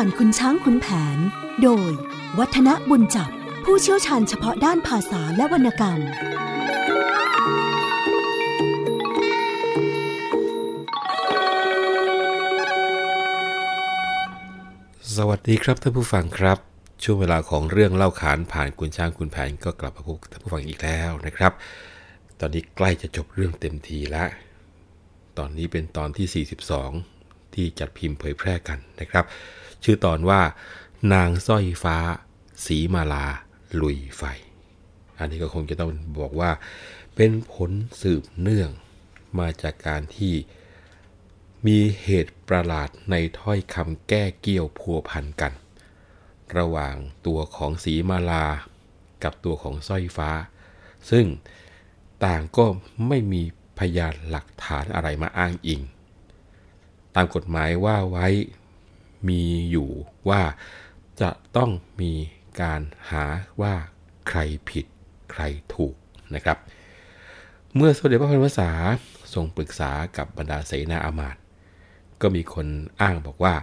ผ่านคุณช้างคุณแผน โดย วัฒนบุญจับ ผู้เชี่ยวชาญเฉพาะด้านภาษาและวรรณกรรม สวัสดีครับท่านผู้ฟังครับ ช่วงเวลาของเรื่องเล่าขานผ่านคุณช้างคุณแผนก็กลับมาพบกับท่านผู้ฟังอีกแล้วนะครับ ตอนนี้ใกล้จะจบเรื่องเต็มทีแล้วตอนนี้เป็นตอนที่ 42 ที่จัดพิมพ์เผยแพร่กันนะครับ ชื่อตอนว่า นางสร้อยฟ้า สีมาลา ลุยไฟ อันนี้ก็คงจะต้องบอกว่า เป็นผลสืบเนื่องมาจากการที่มีเหตุประหลาดในถ้อยคำแก้เกี่ยวพัวพันกัน ระหว่างตัวของสีมาลา กับตัวของสร้อยฟ้า ซึ่งต่างก็ไม่มีพยานหลักฐานอะไรมาอ้างอิง ตามกฎหมายว่าไว้ มีอยู่ว่าจะต้องมีการหาว่าใครผิดใครถูกนะครับ เมื่อสมเด็จพระพันวษาทรงปรึกษากับบรรดาเสนาอามาตย์ก็มีคนอ้างบอกว่า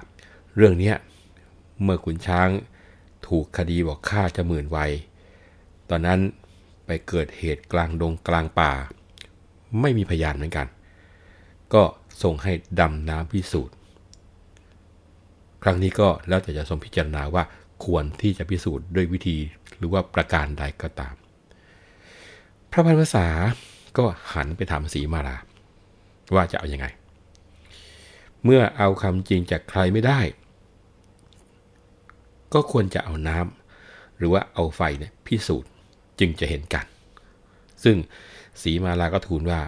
เรื่องนี้เมื่อขุนช้างถูกคดีบอกฆ่าจะหมื่นวัยตอนนั้นไปเกิดเหตุกลางดงกลางป่า ไม่มีพยานเหมือนกัน ก็ส่งให้ดำน้ำพิสูจน์ ครั้งนี้ก็แล้วแต่จะทรงพิจารณาว่าควรที่จะพิสูจน์ด้วยวิธีหรือว่าประการใดก็ตาม พระพันภาษาก็หันไปถามสีมาลาว่าจะเอาอยัางไง เมื่อเอาคำจริงจากใครไม่ได้ ก็ควรจะเอาน้ำหรือว่าเอาไฟเนี่ยพิสูจน์จึงจะเห็นกัน ซึ่งสีมาลาก็ทูลว่า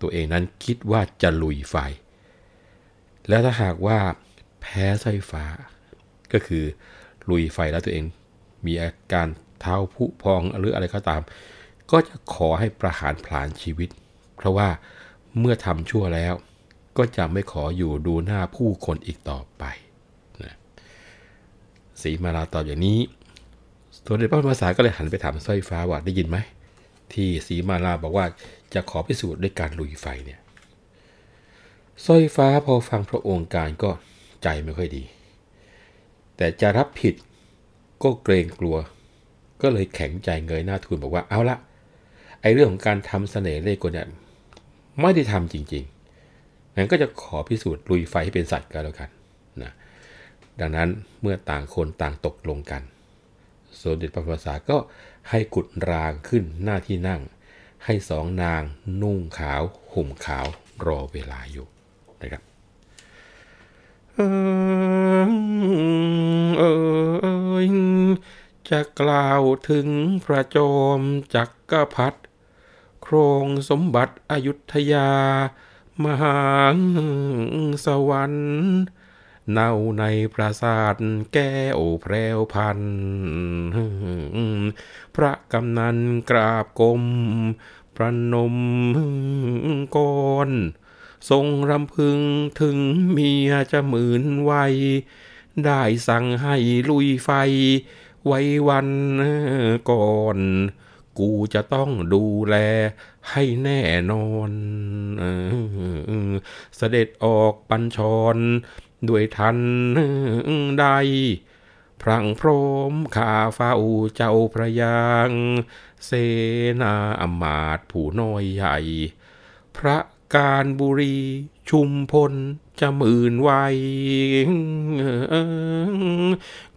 ตัวเองนั้นคิดว่าจะลุยไฟ แล้วถ้าหากว่า แพ้ไฟฟ้า ก็คือลุยไฟแล้วตัวเอง มีอาการเท้าผุพองหรืออะไรก็ตาม ก็จะขอให้ประหารผลาญชีวิต เพราะว่าเมื่อทำชั่วแล้ว ก็จะไม่ขออยู่ดูหน้าผู้คนอีกต่อไปนะสีมาลาตอบอย่างนี้ตัวเด็จพระภาษาก็เลยหันไปถามสร้อยฟ้าว่าได้ยินไหมที่สีมาลาบอกว่าจะขอพิสูจน์ด้วยการลุยไฟเนี่ยสร้อยฟ้าพอฟังพระองค์การก็ ใจไม่ค่อยดี แต่จะรับผิดก็เกรงกลัว ก็เลยแข็งใจเงยหน้าทูลบอกว่าเอาละไอเรื่องของการทำเสน่ห์เล่ห์กลเนี่ยไม่ได้ทำจริงๆงั้นก็จะขอพิสูจน์ลุยไฟให้เป็นสัตว์ก็แล้วกันนะดังนั้นเมื่อต่างคนต่างตกลงกันสมเด็จพระภาษาก็ให้กุดรางขึ้นหน้าที่นั่ง ให้สองนางนุ่งขาว ห่มขาวรอเวลาอยู่นะครับ เออเออจะกล่าวถึงพระจอมจักกรพรรดิโครงสมบัติอยุธยา มหาสวรรค์เน่าในปราสาทแก้วแพรวพัน พระกำนันกราบกรมประนมก่อน ทรงรำพึงถึงเมียจะหมื่นวัย ได้สั่งให้ลุยไฟ ไว้วันก่อน กูจะต้องดูแลให้แน่นอนเสด็จออกปัญชร ด้วยทันใดพรังพร้อมข้าเฝ้าเจ้าพระยางเสนาอมาตผู้น้อยใหญ่ พระ การบุรีชุมพลจะหมื่นวัย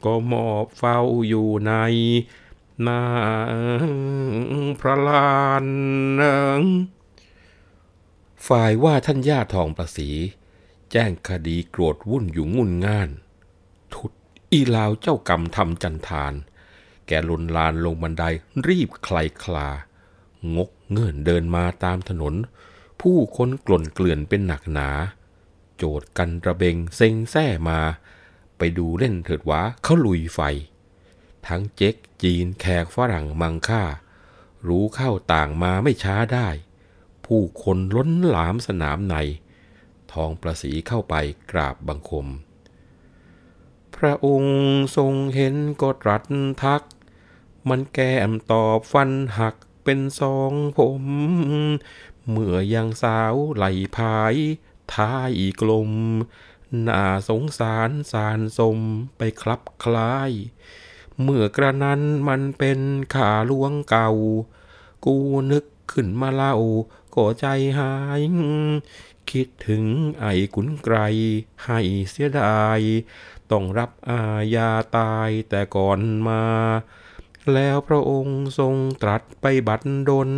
ก็มอบเฝ้าอยู่ในหน้าพระลานฝ่ายว่าท่านย่าทองประสี แจ้งคดีโกรธวุ่นอยู่งุนง่าน ทุดอีลาวเจ้ากรรมทำจันทาน แกลนลานลงบันไดรีบใคลคลางกเงื่อนเดินมาตามถนน ผู้คนกล่นเกลื่อนเป็นหนักหนา โจดกันระเบงเซ็งแซ่มา ไปดูเล่นเถิดวะเขาลุยไฟ ทั้งเจ๊กจีนแขกฝรั่งมังค่า รู้เข้าต่างมาไม่ช้าได้ ผู้คนล้นหลามสนามใน ทองประสีเข้าไปกราบบังคม พระองค์ทรงเห็นก็ตรัสทัก มันแก้มตอบฟันหักเป็นสองผม เมื่อยังสาวไหลพายท้ายกลมน่าสงสารสารสมไปคลับคล้าย เมื่อกระนั้นมันเป็นขาลวงเก่า กูนึกขึ้นมาเล่าก็ใจหาย คิดถึงไอ้ขุนไกรให้เสียดาย ต้องรับอาญาตายแต่ก่อนมา แล้วพระองค์ทรงตรัสไปบัดดล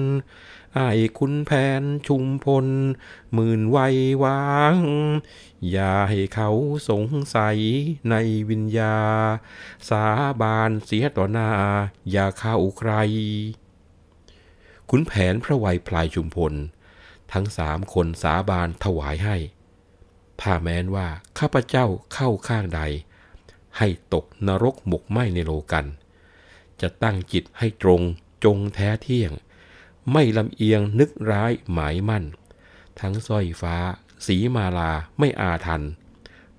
ไอ้คุณแผนชุมพล หมื่นวัยวาง อย่าให้เขาสงสัยในวิญญา สาบานเสียต่อหน้า อย่าเข้าใคร ขุนแผนพระไวยพลายชุมพล ทั้งสามคนสาบานถวายให้ ถ้าแม้นว่าข้าพเจ้าเข้าข้างใด ให้ตกนรกหมกไหมในโลกัน จะตั้งจิตให้ตรงจงแท้เที่ยง ไม่ลำเอียงนึกร้ายหมายมั่น ทั้งสร้อยฟ้า สีมาลาไม่อาทัน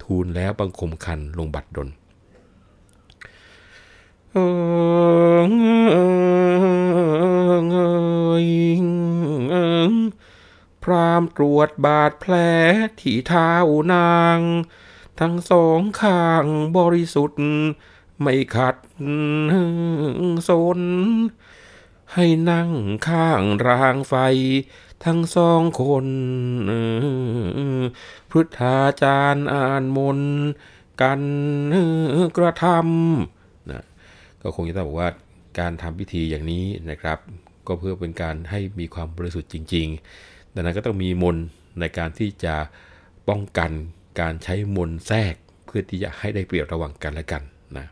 ทูลแล้วบังคมคันลงบัดดลเพรามตรวจบาดแผลที่เท้านาง ทั้งสองข้างบริสุทธิ์ ไม่ขัดสน ให้นั่งข้างรางไฟ ทั้งสองคนพุทธาจารย์อ่านมนกันกระทำนะก็คงจะต้องบอกว่าการทำพิธีอย่างนี้นะครับ ก็เพื่อเป็นการให้มีความบริสุทธิ์จริง ๆ ดังนั้นก็ต้องมีมนในการที่จะป้องกันการใช้มนแทรกเพื่อที่จะให้ได้เปรียบระหว่างกันและกันนะ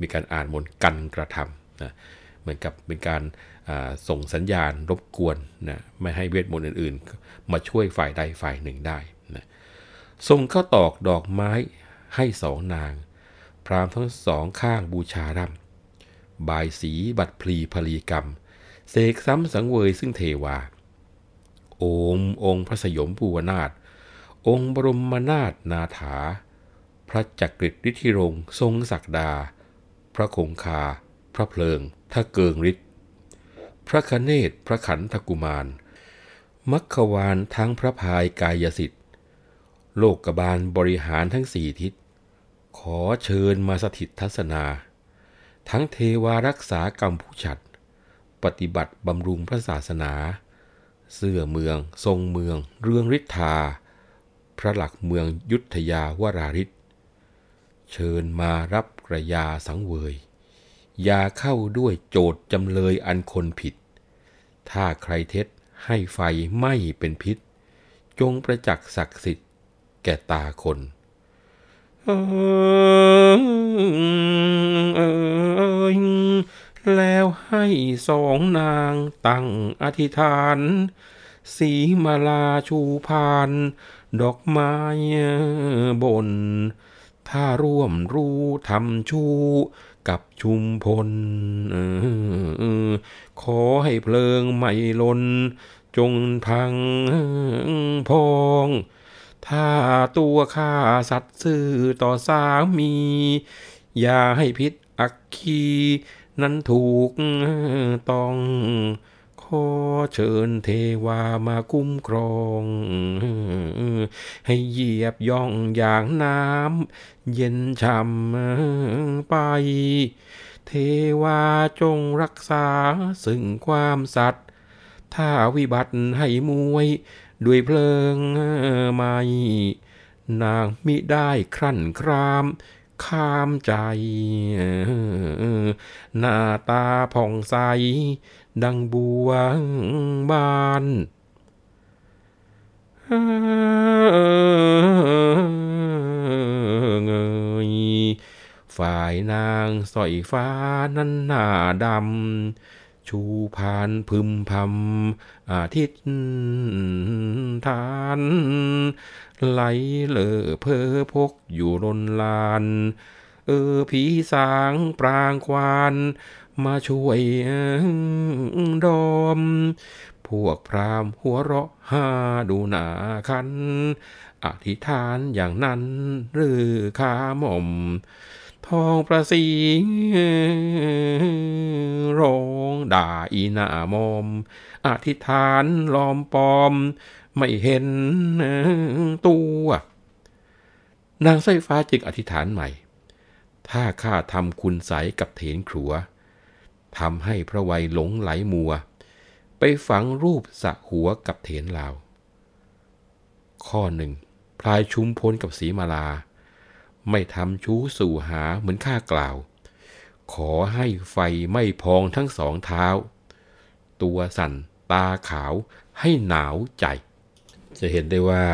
มีการอ่านมนกันกระทำนะ เหมือนกับเป็นการส่งสัญญาณรบกวนนะไม่ให้เวทมนต์อื่นๆ มาช่วยฝ่ายใดฝ่ายหนึ่งได้นะทรงเข้าตอกดอกไม้ให้สองนาง พรามทั้งสองข้างบูชาร่ำบายสีบัตรพลีพลีกรรมเสกซ้ำสังเวยซึ่งเทวา โอมองค์พระสยมภูวนาถองค์บรมนาถนาถา พระจักริดฤทธิรงทรงศักดา พระคงคา พระเพลิงทะเกิงฤทธิ์พระคเนศพระขันธกุมาร มัคควานทั้งพระพายกายสิทธิ์ โลกกบาลบริหารทั้งสี่ทิศ ขอเชิญมาสถิตทัศนา ทั้งเทวารักษากรรมผู้ฉัด ปฏิบัติบำรุงพระศาสนา เสื้อเมือง ทรงเมือง เรืองฤทธา พระหลักเมืองยุทธยาวราริศเชิญมารับกระยาสังเวย อย่าเข้าด้วยโจทย์จำเลยอันคนผิด ถ้าใครเท็จให้ไฟไม่เป็นพิษ จงประจักษ์ศักดิ์สิทธิ์แก่ตาคนแล้วให้สองนางตั้งอธิษฐาน สีมาลาชูพาน ดอกไม้บน ถ้าร่วมรู้ทำชู กับชุมพลขอให้เพลิงไม่ลน จงพังพองถ้าตัวข้าสัตว์ซื่อต่อสามี อย่าให้พิษอักคี นั้นถูกต้อง เชิญเทวามาคุ้มครอง ให้เหยียบย่องอย่างน้ำเย็นช่ำไป เทวาจงรักษาซึ่งความสัตย์ถ้าวิบัติให้มวย ด้วยเพลิงไม่นางมิได้ครั่นครามข้ามใจ หน้าตาผ่องใส ดังบัวบานเงยฝ่ายนางสอยฟ้านั้นหน้าดำ ชูพานพึมพำอาทิตย์ทาน ไหลเลอเพอพกอยู่รนลาน เออผีสางปรางควาน มาช่วยดอม พวกพรามหัวเราะหาดูหนาคัน อธิษฐานอย่างนั้นหรือขาหม่อม ทองประสีร้องด่าอีหน้ามอม อธิษฐานล้อมปอม ไม่เห็นตัวนางสร้อยฟ้าจึงอธิษฐานใหม่ ถ้าข้าทำคุณใสกับเถนขัว ทำให้พระวัยหลงไหลมัว ไปฝังรูปสะหัวกับเถนลาว ข้อหนึ่งพลายชุมพลกับสีมาลา ไม่ทำชู้สู่หาเหมือนข้ากล่าว ขอให้ไฟไม่พองทั้งสองเท้า ตัวสั่นตาขาวให้หนาวใจ จะเห็นได้ว่า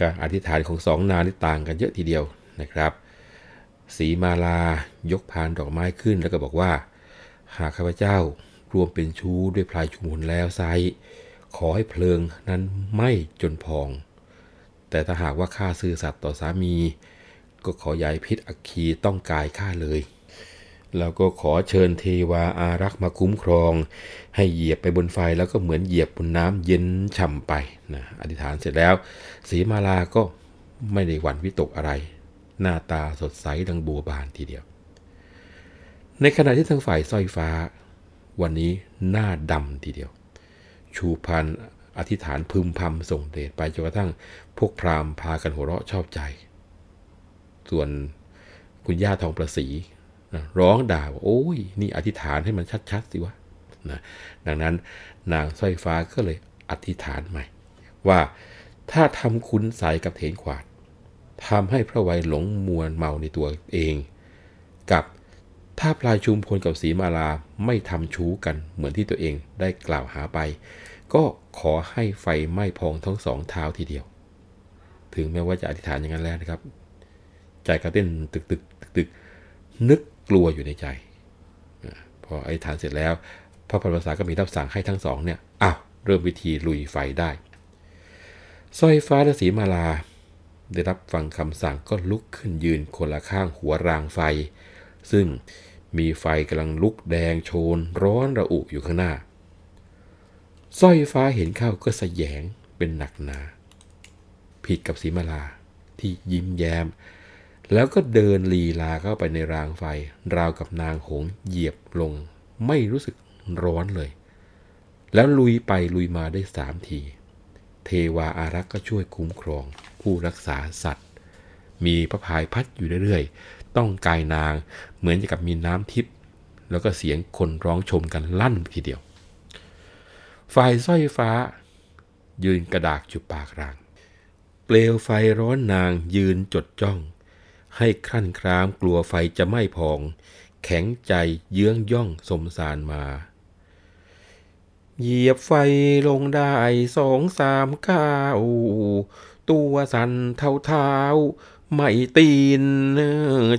การอธิษฐานของสองนางนี่ต่างกันเยอะทีเดียวนะครับ สีมาลายกพานดอกไม้ขึ้นแล้วก็บอกว่า หากข้าพเจ้ารวมเป็นชู้ด้วยพลายชุมพลแล้วไซขอให้เพลิงนั้นไหม้จนพอง แต่ถ้าหากว่าข้าซื่อสัตย์ต่อสามี ก็ขอย้ายพิษอัคคีต้องกายข้าเลย แล้วก็ขอเชิญเทวาอารักษ์มาคุ้มครอง ให้เหยียบไปบนไฟแล้วก็เหมือนเหยียบบนน้ำเย็นฉ่ำไปนะอธิษฐานเสร็จแล้วสีมาลาก็ไม่ได้หวั่นวิตกอะไร หน้าตาสดใสดังบัวบานทีเดียว ในขณะที่ทางฝ่ายสร้อยฟ้า วันนี้หน้าดำทีเดียว ชูพันอธิษฐานพึมพำส่งเดชไปจนกระทั่งพวกพราหมณ์พากันหัวเราะชอบใจ ส่วนคุณย่าทองประสีนะร้องด่าว่าโอ้ยนี่อธิษฐานให้มันชัดๆสิวะนะดังนั้นนางสร้อยฟ้าก็เลยอธิษฐานใหม่ ว่าถ้าทำคุณใสกับเถนขวาดทำให้พระไวยหลงมวลเมาในตัวเอง กับ ถ้าพลายชุมพลกับสีมาลาไม่ทำชู้กันเหมือนที่ตัวเองได้กล่าวหาไป ก็ขอให้ไฟไหม้พองทั้งสองเท้าทีเดียว ถึงแม้ว่าจะอธิษฐานอย่างนั้นแล้วนะครับ ใจกระเต้นตึกตึกตึกตึกนึกกลัวอยู่ในใจ พออธิษฐานเสร็จแล้ว พระพันภาษาก็มีรับสั่งให้ทั้งสองเนี่ยอ้าวเริ่มวิธีลุยไฟได้สร้อยฟ้าและสีมาลา ได้รับฟังคำสั่งก็ลุกขึ้นยืนคนละข้างหัวรางไฟ ซึ่งมีไฟกำลังลุกแดงโชนร้อนระอุอยู่ข้างหน้าสร้อยฟ้าเห็นเข้าก็สแยงเป็นหนักหนา ผิดกับสีมาลาที่ยิ้มแย้ม แล้วก็เดินลีลาเข้าไปในรางไฟ ราวกับนางหงเหยียบลง ไม่รู้สึกร้อนเลย แล้วลุยไปลุยมาได้สามที เทวาอารักษ์ก็ช่วยคุ้มครอง ผู้รักษาสัตว์ มีพระพายพัดอยู่เรื่อย ต้องกายนาง เหมือนกับมีน้ำทิพย์แล้วก็เสียงคนร้องชมกันลั่นทีเดียว ฝ่ายสร้อยฟ้า ยืนกระดากจุปากราง เปลวไฟร้อนนางยืนจดจ้อง ให้ครั่นครามกลัวไฟจะไหม้พอง แข็งใจเยื้องย่องสมสารมา เหยียบไฟลงได้สองสามก้าวตัวสั่นเท้าเท้า ไม่ตีน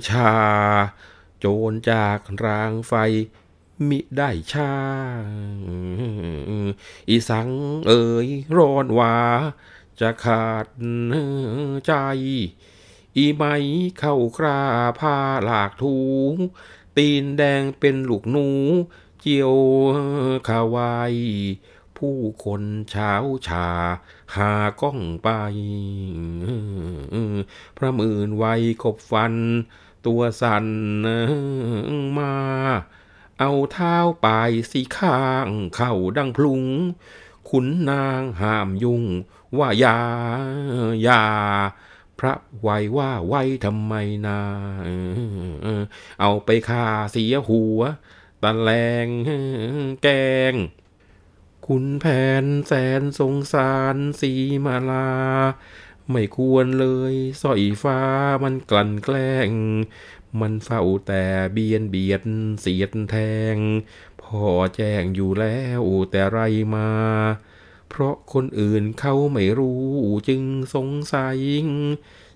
ชา โจรจากรางไฟ มิได้ชา อีสังเอ่ยร้อนวา จะขาดใจ อีไม้เข้าคราผ้าหลากถู ตีนแดงเป็นลูกหนู เจียวขาวาย ผู้คนเช้าชา หาก้องไป พระมื่นไวขบฟัน ตัวสั่นมา เอาเท้าปลายสีข้างเข้าดังพลุง ขุนนางห้ามยุ่ง ว่าอย่าอย่าพระไวว่าไวทำไมนาเอาไปฆ่าเสียหัวตะแลงแกง คุณแผนแสนสงสารสีมาลา ไม่ควรเลยสอยฟ้ามันกลั่นแกล้ง มันเฝ้าแต่เบียนเบียดเสียดแทง พอแจ้งอยู่แล้วแต่ไรมา เพราะคนอื่นเขาไม่รู้จึงสงสัย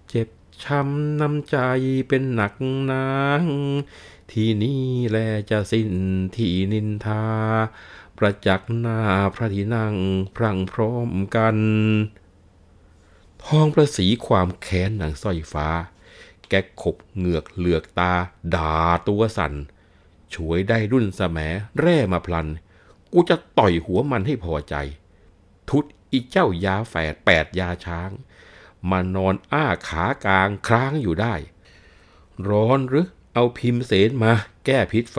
เจ็บช้ำน้ำใจเป็นหนักนาง ที่นี่แลจะสิ้นที่นินทา ประจักษ์หน้าพระที่นั่งพรั่งพร้อมกัน ทองประสีความแค้นนางสร้อยฟ้า แกขบเหงือกเหลือกตา ด่าตัวสัน่นช่วยได้รุ่นสมแร่มาพลัน กูจะต่อยหัวมันให้พอใจ ทุดอีเจ้ายาแฝดแปดยาช้าง มานอนอ้าขากลางคร้างอยู่ได้ ร้อนหรือเอาพิมพ์เสนมาแก้พิษไฟ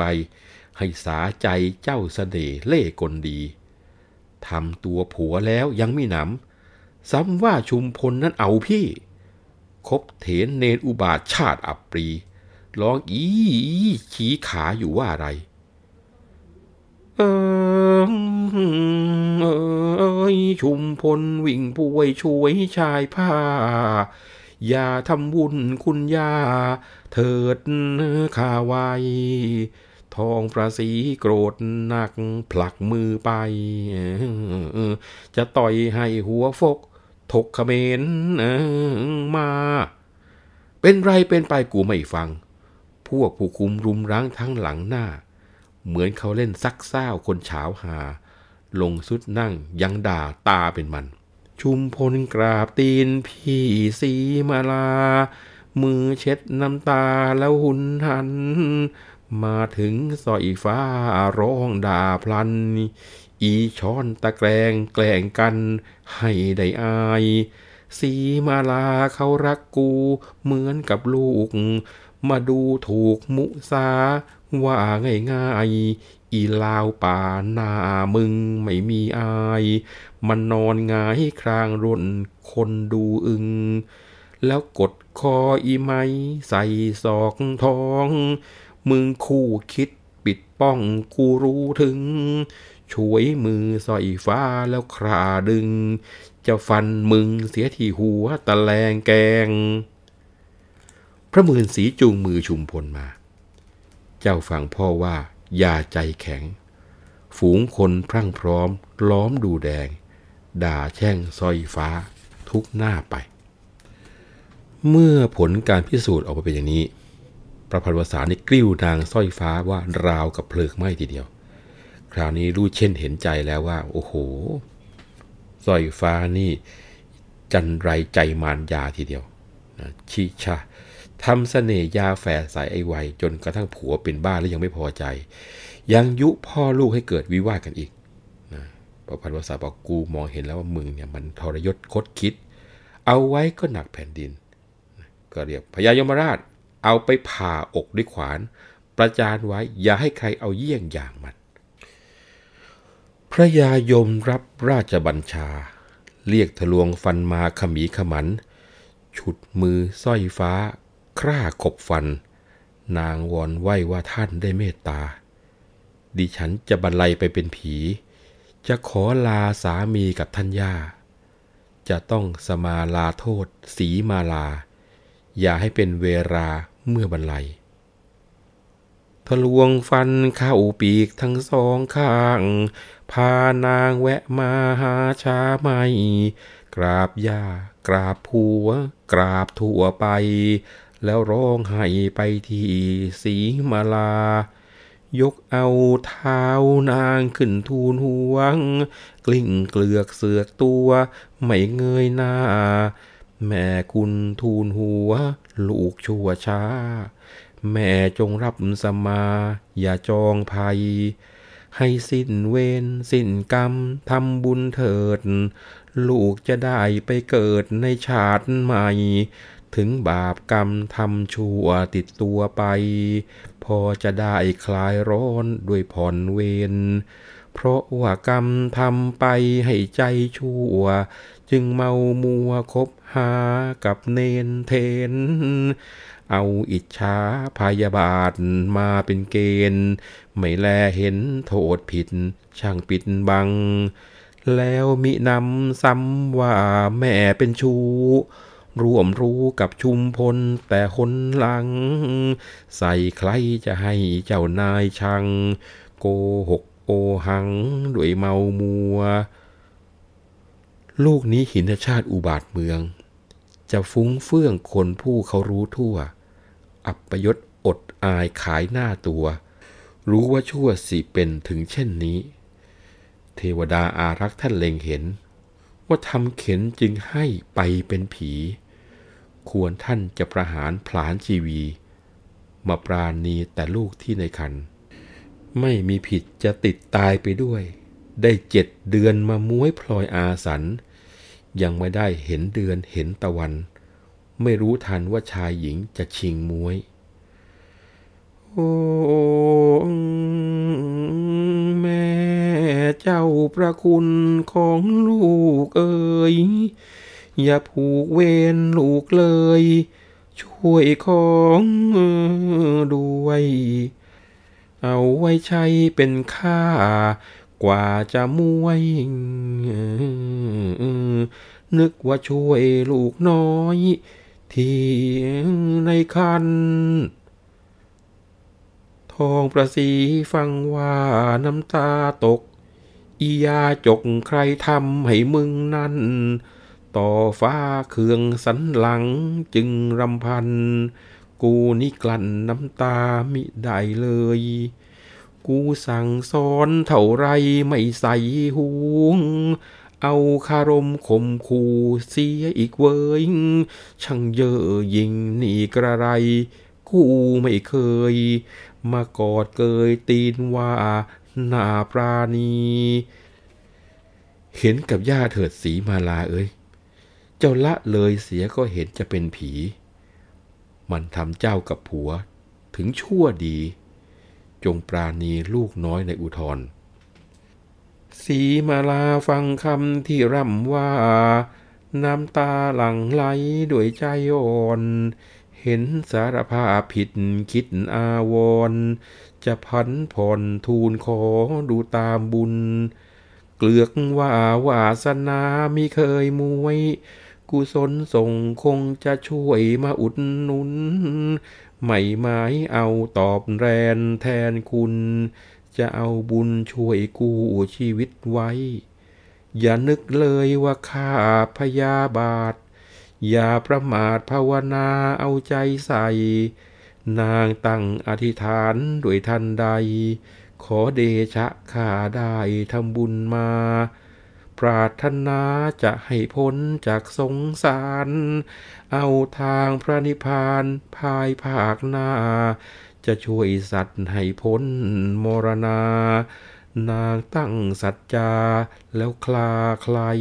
ให้สาใจเจ้าเสน่ห์เล่กลดีทำตัวผัวแล้วยังไม่หนำซ้ำว่าชุมพลนั้นเอาพี่คบเถนเนรอุบาทชาติอับปรีร้องอีขี้ขาอยู่ว่าอะไร เออเอยชุมพลวิ่งป่วยช่วยชายผ้า อย่าทำบุญคุณยา เถิดข้าไว ทองประสีโกรธหนัก ผลักมือไป จะต่อยให้หัวฟก ถกเขมรมา เป็นไรเป็นไปกูไม่ฟัง พวกผู้คุมรุมรั้งทั้งหลังหน้า เหมือนเขาเล่นซักเศร้าคนเฉาหา ลงสุดนั่งยังด่าตาเป็นมัน ชุมพลกราบตีนพี่สีมาลา มือเช็ดน้ำตาแล้วหุนหัน มาถึงสอยฟ้าร้องด่าพลัน อีช้อนตะแกรงแกล้งกันให้ได้อายสีมาลาเขารักกูเหมือนกับลูก มาดูถูกมุสาว่าง่ายๆอีลาวป่าหน้ามึงไม่มีอาย มันนอนงายครางร่นคนดูอึง แล้วกดคออีไม้ใส่ศอกทอง มึงคู่คิดปิดป้องกูรู้ถึง ช่วยมือสอยฟ้าแล้วคราดึง จะฟันมึงเสียที่หัวตะแลงแกง พระมื่นสีจูงมือชุมพลมา เจ้าฟังพ่อว่าอย่าใจแข็ง ฝูงคนพรั่งพร้อม ล้อมดูแดง ด่าแช่งสอยฟ้า ทุกหน้าไป เมื่อผลการพิสูจน์ออกมาเป็นอย่างนี้ ประพันวสานี่กลิ้วนางสร้อยฟ้าว่าราวกับเพลิงไหม้ทีเดียว คราวนี้รู้เช่นเห็นใจแล้วว่า โอ้โหสร้อยฟ้านี่ จันไรใจมารยาทีเดียวนะชิชาทำเสน่ยาแฝดใส่ไอไวจนกระทั่งผัวเป็นบ้าแล้วยังไม่พอใจ ยังยุพ่อลูกให้เกิดวิวาทกันอีกนะประพันวสาบอกกูมองเห็นแล้วว่ามึงเนี่ยมันทรยศคดคิด เอาไว้ก็หนักแผ่นดิน ก็เรียกพญายมราช เอาไปผ่าอกด้วยขวาน ประจานไว้อย่าให้ใครเอาเยี่ยงอย่างมัน พระยายมรับราชบัญชา เรียกทะลวงฟันมาขมีขมัน ฉุดมือสร้อยฟ้า คร่ากบฟัน นางวอนไหวว่าท่านได้เมตตา ดิฉันจะบรรลัยไปเป็นผี จะขอลาสามีกับท่านย่าจะต้องสมาลาโทษ สีมาลา อย่าให้เป็นเวลา เมื่อบรรลัยทะลวงฟันเข้าปีกทั้งสองข้าง พานางแวะมาหาชาไม่ กราบย่ากราบผัว กราบทั่วไป แล้วร้องไห้ไปที่สีมาลา ยกเอาเท้านางขึ้นทูลห่วง กลิ้งเกลือกเสือกตัว ไม่เงยหน้า แม่คุณทูลหัว ลูกชั่วช้า แม่จงรับสมา อย่าจองภัย ให้สิ้นเวรสิ้นกรรมทำบุญเถิด ลูกจะได้ไปเกิดในชาติใหม่ ถึงบาปกรรมทำชั่วติดตัวไป พอจะได้คลายร้อนด้วยผ่อนเวรเพราะว่ากรรมทำไปให้ใจชั่ว จึงเมามัวคบ หากับเนนเทน เอาอิจฉาพยาบาทมาเป็นเกณฑ์ ไม่แลเห็นโทษผิด ช่างปิดบัง แล้วมินำซ้ำว่าแม่เป็นชู้ร่วมรู้กับชุมพลแต่คนหลัง ใส่ใครจะให้เจ้านายชัง โกหกโอหังด้วยเมามัว ลูกนี้หินชาติอุบาทเมือง จะฟุ้งเฟื่องคนผู้เขารู้ทั่ว อับประยศอดอายขายหน้าตัว รู้ว่าชั่วสิเป็นถึงเช่นนี้ เทวดาอารักษ์ท่านเล็งเห็น ว่าทำเข็นจึงให้ไปเป็นผี ควรท่านจะประหารผลาญชีวี มาปราณีแต่ลูกที่ในคัน ไม่มีผิดจะติดตายไปด้วย ได้เจ็ดเดือนมาม้วยพลอยอาสัน ยังไม่ได้เห็นเดือนเห็นตะวัน ไม่รู้ทันว่าชายหญิงจะชิงมวย โอ้แม่เจ้าประคุณของลูกเอ๋ยอย่าผูกเวรลูกเลย ช่วยของด้วย เอาไว้ใช้เป็นค่า กว่าจะมวยนึกว่าช่วยลูกน้อย ที่ในคัน ทองประสีฟังว่าน้ำตาตก อียาจกใครทำให้มึงนั่น ต่อฟ้าเคืองสันหลังจึงรำพัน กูนี่กลั่นน้ำตามิได้เลย กูสั่งสอนเท่าไรไม่ใส่หูงเอาคารมข่มขู่เสียอีกเว้ยช่างเย่อยิงนี่กระไร กูไม่เคย มากอดเกยตีนว่าหน้าปราณี เห็นกับย่าเถิดสีมาลาเอ้ย เจ้าละเลยเสียก็เห็นจะเป็นผี มันทำเจ้ากับผัวถึงชั่วดี จงปราณีลูกน้อยในอุทธรสีมาลาฟังคำที่ร่ำว่า น้ำตาหลั่งไหลด้วยใจอ่อนเห็นสารภาพผิดคิดอาวรณ์จะพันผ่อนทูลขอดูตามบุญ เกลือกว่าวาสนามิเคยมวย กุศลส่งคงจะช่วยมาอุดหนุน ไม่หมายเอาตอบแทนแทนคุณ จะเอาบุญช่วยกู้ชีวิตไว้ อย่านึกเลยว่าข้าพยาบาท อย่าประมาทภาวนาเอาใจใส่ นางตั้งอธิษฐานด้วยทันใด ขอเดชะข้าได้ทำบุญมา ปรารถนาจะให้พ้นจากสงสาร เอาทางพระนิพพานภายภาคหน้า จะช่วยสัตว์ให้พ้นมรณา นางตั้งสัจจาแล้วคลาคลาย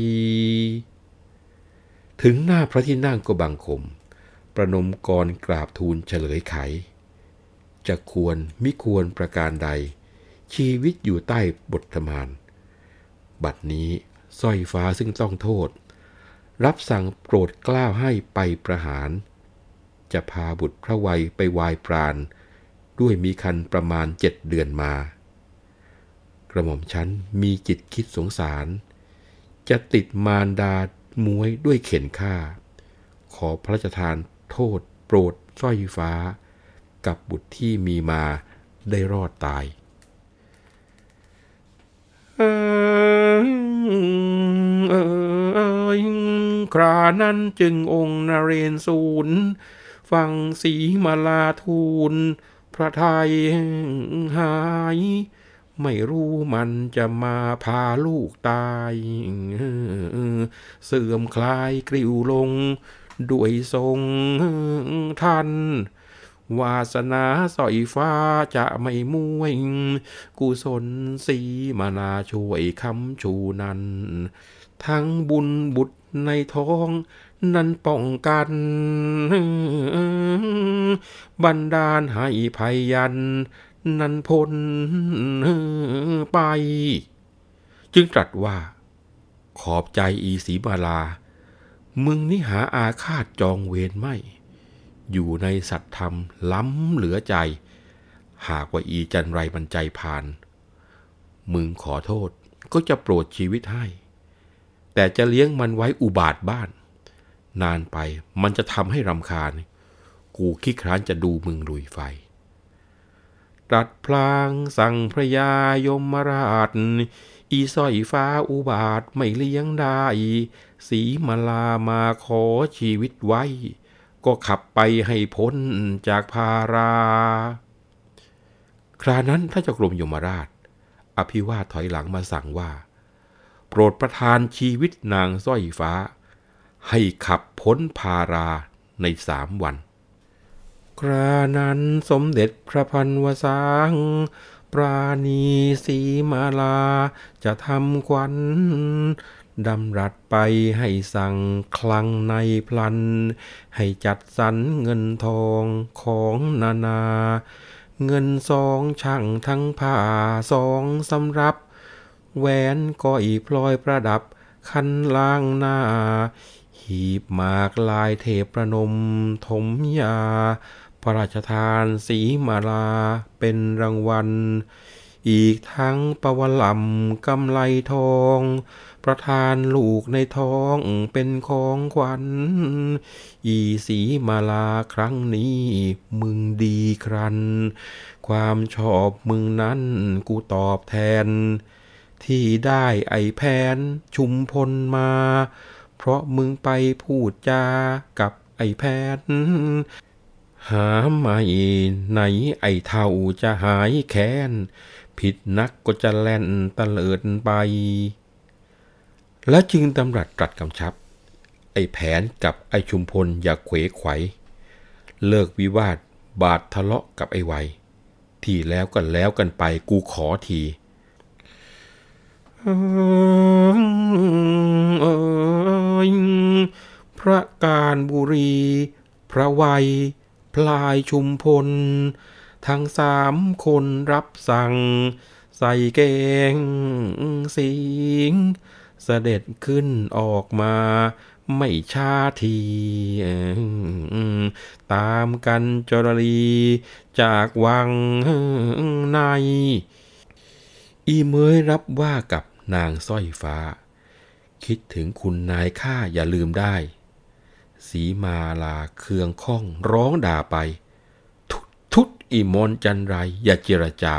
ถึงหน้าพระที่นั่งก็บังคม ประนมกรกราบทูลเฉลยไข จะควรมิควรประการใด ชีวิตอยู่ใต้บทมาน บัดนี้ สร้อยฟ้าซึ่งต้องโทษ รับสั่งโปรดกล้าวให้ไปประหาร จะพาบุตรพระวัยไปวายปราณ ด้วยมีคันประมาณเจ็ดเดือนมา กระหม่อมฉันมีจิตคิดสงสาร จะติดมารดามวยด้วยเข็นฆ่า ขอพระราชทานโทษโปรดสร้อยฟ้า กับบุตรที่มีมาได้รอดตาย เออเออครานั้นจึงองค์นเรนสูนฟังสีมาลาทูล พระไทยหาย ไม่รู้มันจะมาพาลูกตาย เสื่อมคลายกริ้วลง ด้วยทรงทัน วาสนาสอยฟ้าจะไม่มวย กุศลสีมานาช่วยคำชูนั้น ทั้งบุญบุตรในท้องนั้นป้องกัน บันดาลให้ภัยยัน นั้นพ้นไป จึงตรัสว่า ขอบใจอีสีมาลา มึงนี่หาอาฆาตจองเวรไม่ อยู่ในสัตธรรมล้ำเหลือใจ หากว่าอีจันไรมันใจพาน มึงขอโทษก็จะโปรดชีวิตให้ แต่จะเลี้ยงมันไว้อุบาทบ้าน นานไปมันจะทำให้รำคาญ กูคิดคร้านจะดูมึงลุยไฟตรัสพลางสั่งพระยายมราช อีสร้อยฟ้าอุบาทไม่เลี้ยงได้ สีมาลามาขอชีวิตไว้ ก็ขับไปให้พ้นจากภารา ครานั้นพระเจ้ากรมยมราช อภิวาทถอยหลังมาสั่งว่า โปรดประทานชีวิตนางสร้อยฟ้า ให้ขับพ้นภาราในสามวัน ครานั้นสมเด็จพระพันวสางปราณีสีมาลาจะทำควัน ดำรัสไปให้สั่งคลังในพลัน ให้จัดสรรเงินทองของนานา เงินสองช่างทั้งผ้าสองสำรับ แหวนก้อยพลอยประดับคันล่างหน้า หีบหมากลายเทพประนมถมยา พระราชทานสีมาลาเป็นรางวัล อีกทั้งประวลำกำไลทอง ประทานลูกในท้องเป็นของขวัญ อีสีมาลาครั้งนี้มึงดีครัน ความชอบมึงนั้นกูตอบแทน ที่ได้ไอแพนชุมพลมา เพราะมึงไปพูดจากับไอแพนหาไม่ไหนไอเท่าจะหายแค้น ผิดนักก็จะแล่นตะเลิดไป และจึงตำรัสตรัสกำชับ ไอแผนกับไอชุมพลอย่าเขวไขวเลิกวิวาทบาดทะเลาะกับไอไวที่แล้วกันแล้วกันไปกูขอทีพระการบุรี พระวัย พลายชุมพล ทั้งสามคนรับสั่ง ใส่เกงสิง เสด็จขึ้นออกมาไม่ช้าทีตามกันจรลีจากวังใน อีเมยรับว่ากับนางสร้อยฟ้า คิดถึงคุณนายข้าอย่าลืมได้ สีมาลาเคืองข้องร้องด่าไป ทุทุดอีมอนจันไรอย่าเจรจา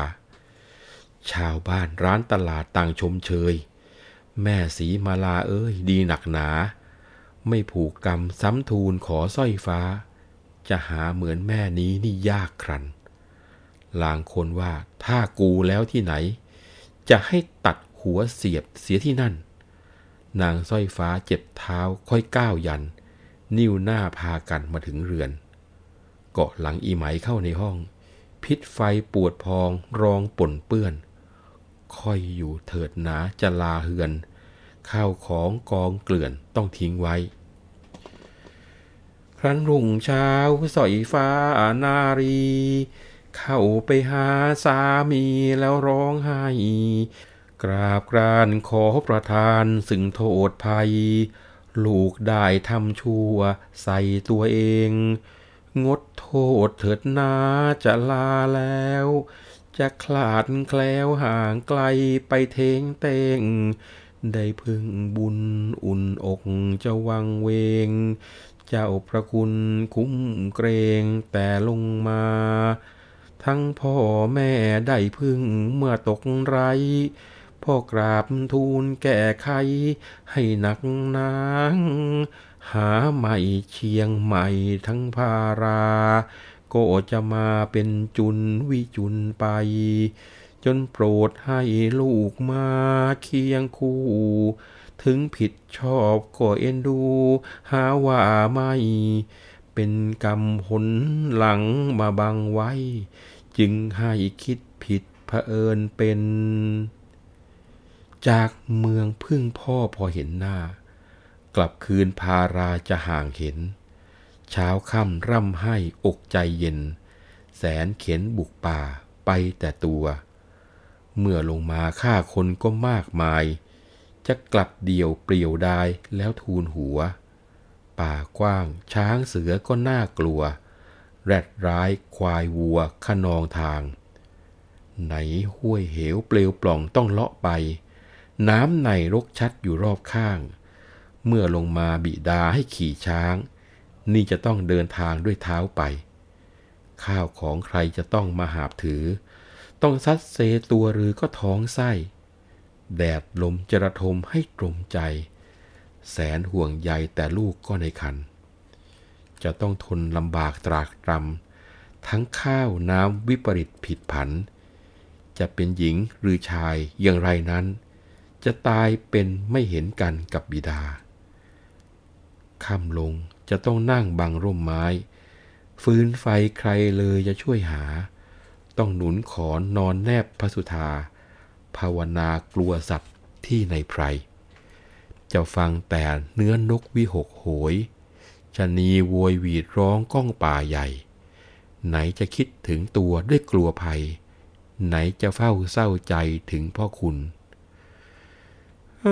ชาวบ้านร้านตลาดต่างชมเชย แม่สีมาลาเอ้ยดีหนักหนา ไม่ผูกกรรมซ้ำทูลขอสร้อยฟ้า จะหาเหมือนแม่นี้นี่ยากครันลางคนว่าถ้ากูแล้วที่ไหน จะให้ตัดหัวเสียบเสียที่นั่น นางสร้อยฟ้าเจ็บเท้าค่อยก้าวยัน นิ้วหน้าพากันมาถึงเรือน เกาะหลังอีไหมเข้าในห้อง พิษไฟปวดพองรองป่นเปื้อน ค่อยอยู่เถิดหนาจะลาเฮือน ข้าวของกองเกลื่อนต้องทิ้งไว้ ครั้นรุ่งเช้าสอยฟ้านารี เข้าไปหาสามีแล้วร้องไห้ กราบกรานขอประทานซึ่งโทษภัย ลูกได้ทำชั่วใส่ตัวเอง งดโทษเถิดนาจะลาแล้ว จะคลาดแคล้วห่างไกลไปเทงเตงได้พึงบุญอุ่นอกจะวังเวง เจ้าพระคุณคุ้มเกรงแต่ลงมา ทั้งพ่อแม่ได้พึงเมื่อตกไร พ่อกราบทูลแก้ไขให้หนักนางหาใหม่เชียงใหม่ทั้งพารา ก็จะมาเป็นจุนวิจุนไป จนโปรดให้ลูกมาเคียงคู่ ถึงผิดชอบก็เอ็นดู หาว่าไม่เป็นกรรมหนหลังมาบังไว้ จึงให้คิดผิดเผอิญเป็น จากเมืองพึ่งพ่อพอเห็นหน้า กลับคืนพาราจะห่างเห็น เช้าค่ำร่ำให้อกใจเย็น แสนเข็นบุกป่าไปแต่ตัว เมื่อลงมาฆ่าคนก็มากมาย จะกลับเดี่ยวเปลี่ยวดายแล้วทูลหัว ป่ากว้างช้างเสือก็น่ากลัว แรดร้ายควายวัวขนองทาง ไหนห้วยเหวเปลวปล่องต้องเลาะไป น้ำในรกชัดอยู่รอบข้าง เมื่อลงมาบิดาให้ขี่ช้าง นี่จะต้องเดินทางด้วยเท้าไป ข้าวของใครจะต้องมาหาบถือ ต้องซัดเซตัวหรือก็ท้องไส้ แดดลมจระทมให้ตรมใจ แสนห่วงใยแต่ลูกก็ในคัน จะต้องทนลำบากตรากตรำทั้งข้าวน้ำวิปริตผิดผัน จะเป็นหญิงหรือชายอย่างไรนั้น จะตายเป็นไม่เห็นกันกับบิดาค่ำลง จะต้องนั่งบังร่มไม้ ฟื้นไฟใครเลยจะช่วยหา ต้องหนุนขอนนอนแนบพระสุธา ภาวนากลัวสัตว์ที่ในไพร จะฟังแต่เนื้อนกวิหกโหยชะนีโวยหวีดร้องก้องป่าใหญ่ ไหนจะคิดถึงตัวด้วยกลัวภัย ไหนจะเฝ้าเศร้าใจถึงพ่อคุณ น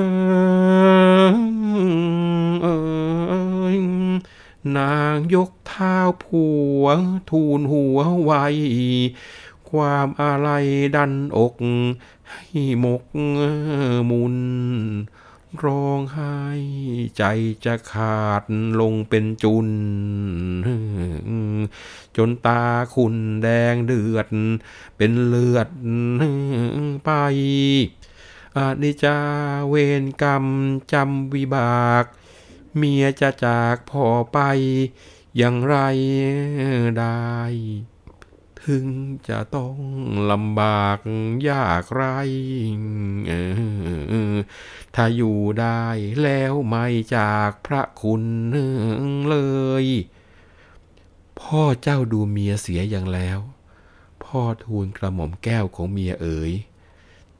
างยกเท้าผัว ทูลหัวไว้ความอะไรดันอก ให้หมกมุน ร้องไห้ใจจะขาดลงเป็นจุน จนตาคุณแดงเดือด เป็นเลือดไป อานิจาเวรกรรมจำวิบาก เมียจะจากพอไป อย่างไรได้ ถึงจะต้องลำบากยากไรถ้าอยู่ได้แล้วไม่จากพระคุณเลย พ่อเจ้าดูเมียเสียอย่างแล้ว พ่อทูลกระหม่อมแก้วของเมียเอ๋ย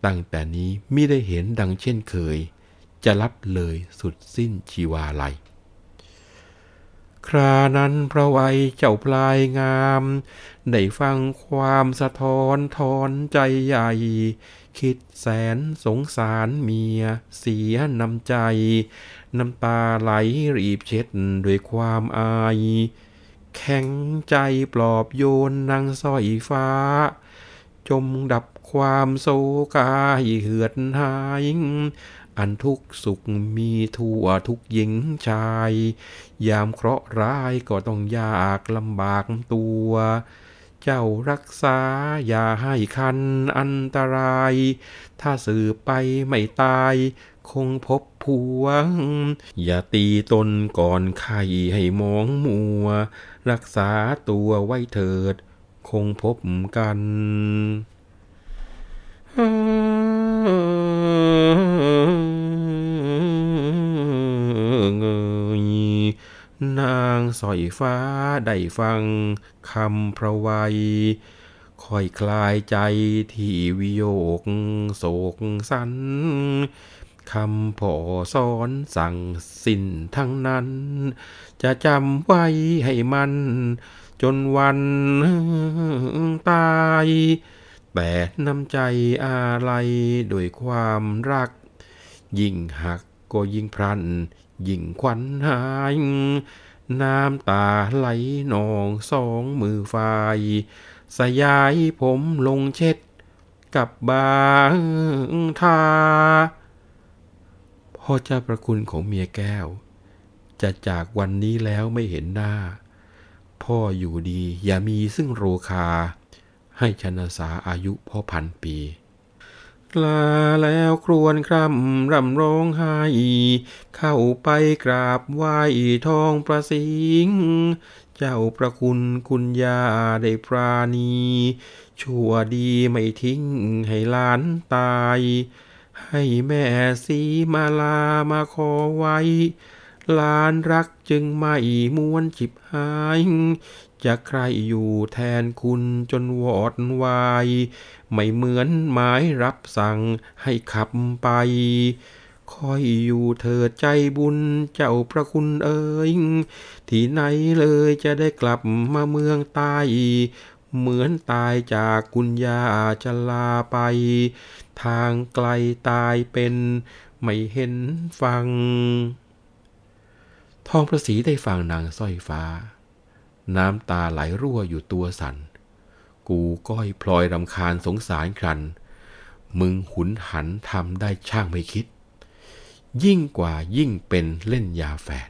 ตั้งแต่นี้ไม่ได้เห็นดังเช่นเคย จะรับเลยสุดสิ้นชีวาลัย ครานั้นพระไวยเจ้าพลายงาม ได้ฟังความสะท้อนทอนใจใหญ่ คิดแสนสงสารเมีย เสียน้ำใจ น้ำตาไหลรีบเช็ดด้วยความอาย แข็งใจปลอบโยนนางสร้อยฟ้า จมดับ ความโศกายเหือดหาย อันทุกสุขมีทั่วทุกหญิงชาย ยามเคราะห์ร้ายก็ต้องยากลำบากตัว เจ้ารักษาอย่าให้คันอันตราย ถ้าสืบไปไม่ตายคงพบผัว อย่าตีตนก่อนไข่ให้มองมัว รักษาตัวไว้เถิด คงพบกัน นางสอยฟ้าได้ฟังคำพระวัยค่อยคลายใจที่วิโยกโศกสันคำพ่อสอนสั่งสิ้นทั้งนั้น จะจำไว้ให้มัน จนวันตาย แต่น้ำใจอะไรโดวยความรัก ยิ่งหักก็ยิ่งพรัน ยิ่งควันหาย น้ำตาไหลนองสองมือฝาย สยายผมลงเช็ด กับบางทาพ่อเจ้าประคุณของเมียแก้ว จะจากวันนี้แล้วไม่เห็นหน้า พ่ออยู่ดีอย่ามีซึ่งโรคา ให้ชนะสาอายุพ่อพันปี ลาแล้วครวนคร่ำรำร้องไห้ เข้าไปกราบไหว้ทองประสิงเจ้าประคุณคุณยาได้ปราณี ชั่วดีไม่ทิ้งให้หลานตาย ให้แม่สีมาลามาขอไว้หลานรักจึงไม่มวนจิบหาย จะใครอยู่แทนคุณจนวอดวาย ไม่เหมือนหมายรับสั่งให้ขับไป คอยอยู่เถิดใจบุญเจ้าพระคุณเอ๋ยที่ไหนเลยจะได้กลับมาเมืองใต้เหมือนตายจากคุณยาจะลาไป ทางไกลตายเป็นไม่เห็นฟัง ทองประสีได้ฟังนางสร้อยฟ้า น้ำตาไหลรั่วอยู่ตัวสันกูก้อยพลอยรำคาญสงสารครัน มึงหุนหันทำได้ช่างไม่คิด ยิ่งกว่ายิ่งเป็นเล่นยาแฝด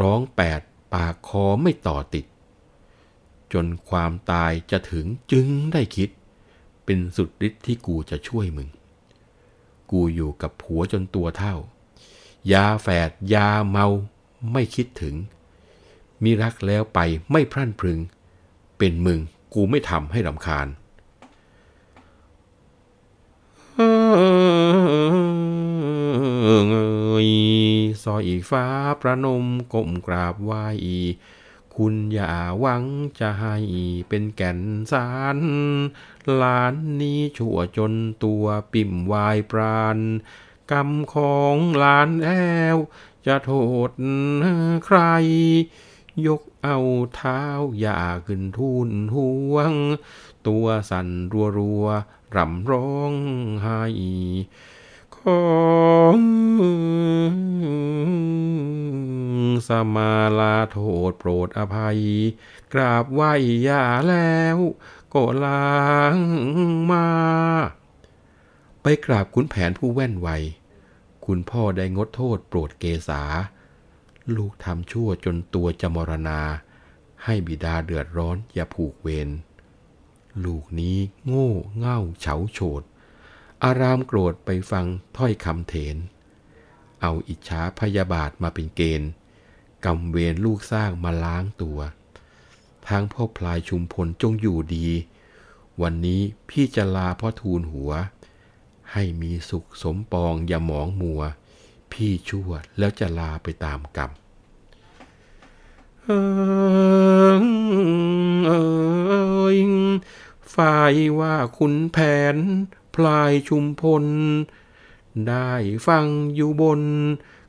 ร้องแปดปากคอไม่ต่อติด จนความตายจะถึงจึงได้คิด เป็นสุดฤทธิ์ที่กูจะช่วยมึง กูอยู่กับผัวจนตัวเท่า ยาแฝดยาเมาไม่คิดถึง มีรักแล้วไปไม่พรั่นพรึง เป็นมึงกูไม่ทำให้รำคาญเงยซอยฟ้าประนมก้มกราบไหวคุณอย่าหวังจะให้เป็นแก่นสารหลานนี้ชั่วจนตัวปิ่มวายปราณกรรมของหลานแอวจะโทษใคร ยกเอาเท้าอย่าขึ้นทูนห่วง ตัวสั่นรัวรัวร่ำร้องไห้ของสมาลาโทษโปรดอภัย กราบไหว้ยาแล้วก็ลางมา ไปกราบคุณแผนผู้แว่นไว คุณพ่อได้งดโทษโปรดเกษา ลูกทำชั่วจนตัวจะมรณา ให้บิดาเดือดร้อนอย่าผูกเวร ลูกนี้โง่เง่าเฉาโฉด อารามโกรธไปฟังถ้อยคำเถน เอาอิจฉาพยาบาทมาเป็นเกณฑ์กำเวรลูกสร้างมาล้างตัว ทางพ่อพลายชุมพลจงอยู่ดี วันนี้พี่จะลาพ่อทูลหัว ให้มีสุขสมปองอย่าหมองมัว พี่ชั่วแล้วจะลาไปตามกรรมเอยเอยฝ่ายว่าคุณแผน พลายชุมพล ได้ฟังอยู่บน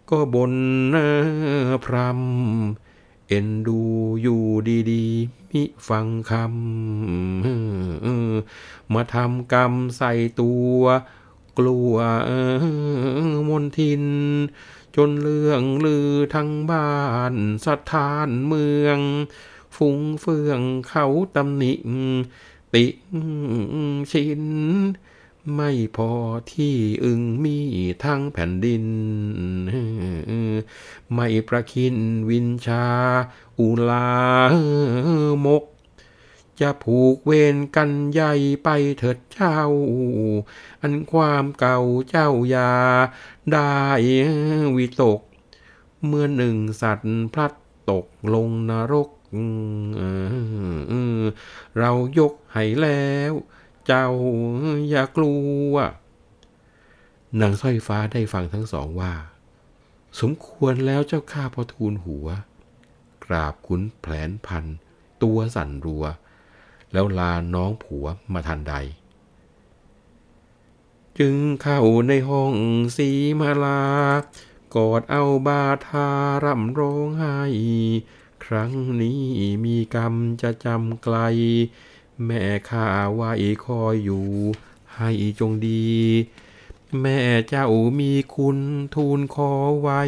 ก็บนพรำเอ็นดูอยู่ดีๆ มิฟังคำมาทำกรรมใส่ตัว กลัวมนทิน จนเรื่องลือทั้งบ้านสถานเมือง ฟุ้งเฟืองเขาตำหนิติชิน ไม่พอที่อึงมีทั้งแผ่นดิน ไม่ประคินวินชา อุลามก จะผูกเวรกันใหญ่ไปเถิดเจ้า อันความเก่าเจ้ายาได้วิตก เมื่อหนึ่งสัตว์พลัดตกลงนรก เรายกให้แล้ว เจ้าอย่ากลัวนางสร้อยฟ้าได้ฟังทั้งสองว่า สมควรแล้วเจ้าข้าพอทูลหัว กราบขุนแผลนพัน ตัวสั่นรัว แล้วลาน้องผัวมาทันใด จึงเข้าในห้องสีมาลา กอดเอาบาทาร่ำร้องไห้ ครั้งนี้มีกรรมจะจำไกล แม่ข้าไว้คอยอยู่ ให้จงดี แม่เจ้ามีคุณทูลขอไว้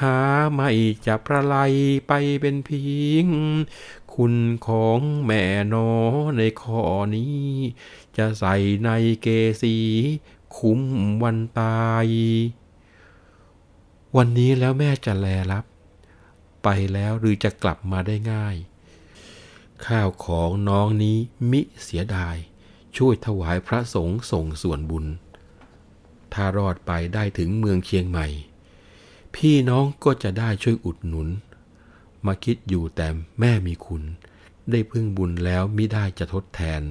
หาไม่จะประไลไปเป็นพิง คุณของแม่นอในข้อนี้ จะใส่ในเกสีคุ้มวันตาย วันนี้แล้วแม่จะแลรับ ไปแล้วหรือจะกลับมาได้ง่าย ข้าวของน้องนี้มิเสียดาย ช่วยถวายพระสงฆ์ส่งส่วนบุญ ถ้ารอดไปได้ถึงเมืองเชียงใหม่ พี่น้องก็จะได้ช่วยอุดหนุน มาคิดอยู่แต่แม่มีคุณ ได้พึ่งบุญแล้วมิได้จะทดแทน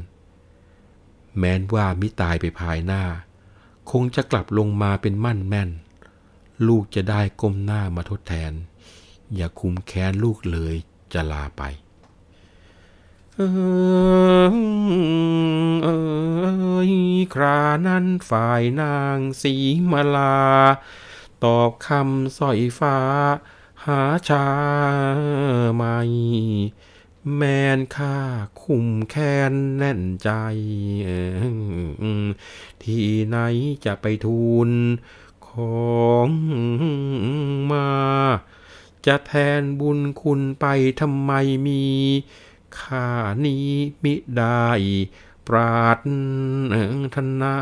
แม้นว่ามิตายไปภายหน้า คงจะกลับลงมาเป็นมั่นแม่น ลูกจะได้ก้มหน้ามาทดแทน อย่าคุมแค้นลูกเลยจะลาไปเออเอยครานั้นฝ่ายนางสีมาลา ตอบคำสอยฟ้า หาชาไม่แมนข้าคุมแค้นแน่นใจ ที่ไหนจะไปทูลของมา จะแทนบุญคุณไปทำไมมีข้านี้มิได้ปรารถนา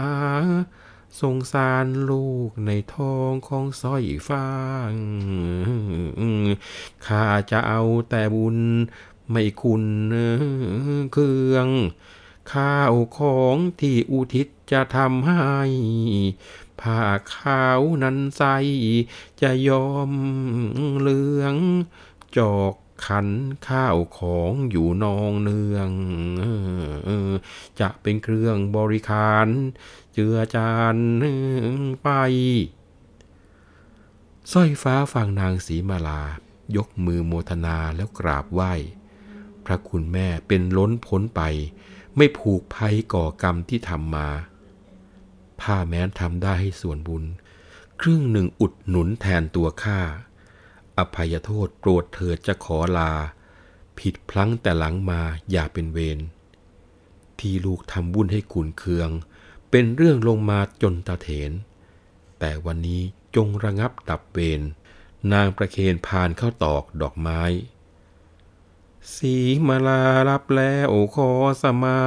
สงสารลูกในท้องของสร้อยฟ้าข้าจะเอาแต่บุญไม่คุณเครื่อง ข้าวของที่อุทิศจะทำให้ผ้าขาวนั้นใสจะยอมเหลือง จอกขันข้าวของอยู่นองเนือง จะเป็นเครื่องบริคาร เจือจานไปสร้อยฟ้าฟังนางสีมาลายกมือโมทนาแล้วกราบไหว้ พระคุณแม่เป็นล้นพ้นไป ไม่ผูกภัยก่อกรรมที่ทำมา ผ้าแม้นทำได้ให้ส่วนบุญ ครึ่งหนึ่งอุดหนุนแทนตัวข้าอภัยโทษโปรดเถิดจะขอลา ผิดพลั้งแต่หลังมาอย่าเป็นเวรที่ลูกทำบุญให้ขุนเคือง เป็นเรื่องลงมาจนตาเถน แต่วันนี้จงระงับดับเวรนางประเคนพานเข้าตอกดอกไม้ สีมาลารับแล้วขอสมา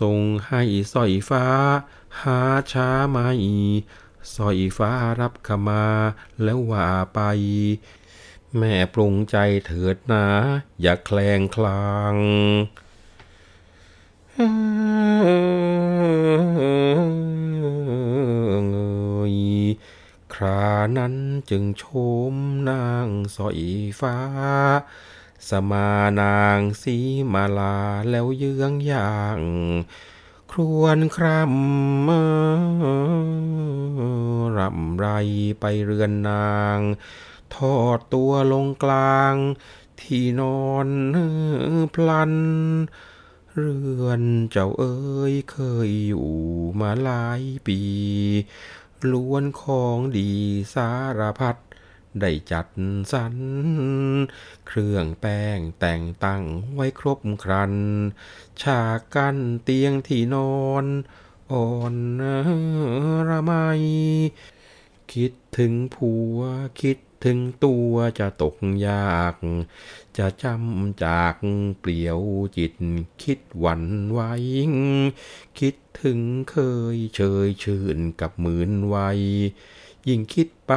ส่งให้สอยฟ้า หาช้าไม่สอยฟ้ารับขมาแล้วว่าไป แม่ปรุงใจเถิดนะอย่าแคลงคลาง ครานั้นจึงชมนางสอยฟ้า สมานางสีมาลาแล้วเยื้องอย่าง ครวนครำรำไรไปเรือนนาง ทอดตัวลงกลาง ที่นอนพลัน เรือนเจ้าเอ๋ยเคยอยู่มาหลายปีล้วนของดีสารพัดได้จัดสรรเครื่องแป้งแต่งตั้งไว้ครบครัน ฉากกั้นเตียงที่นอน อ่อนระไมคิดถึงผัวคิด ถึงตัวจะตกยาก จะจำจากเปลี่ยวจิตคิดหวั่นไหวคิดถึงเคยเชยชื่นกับหมื่นวัยยิ่งคิดไป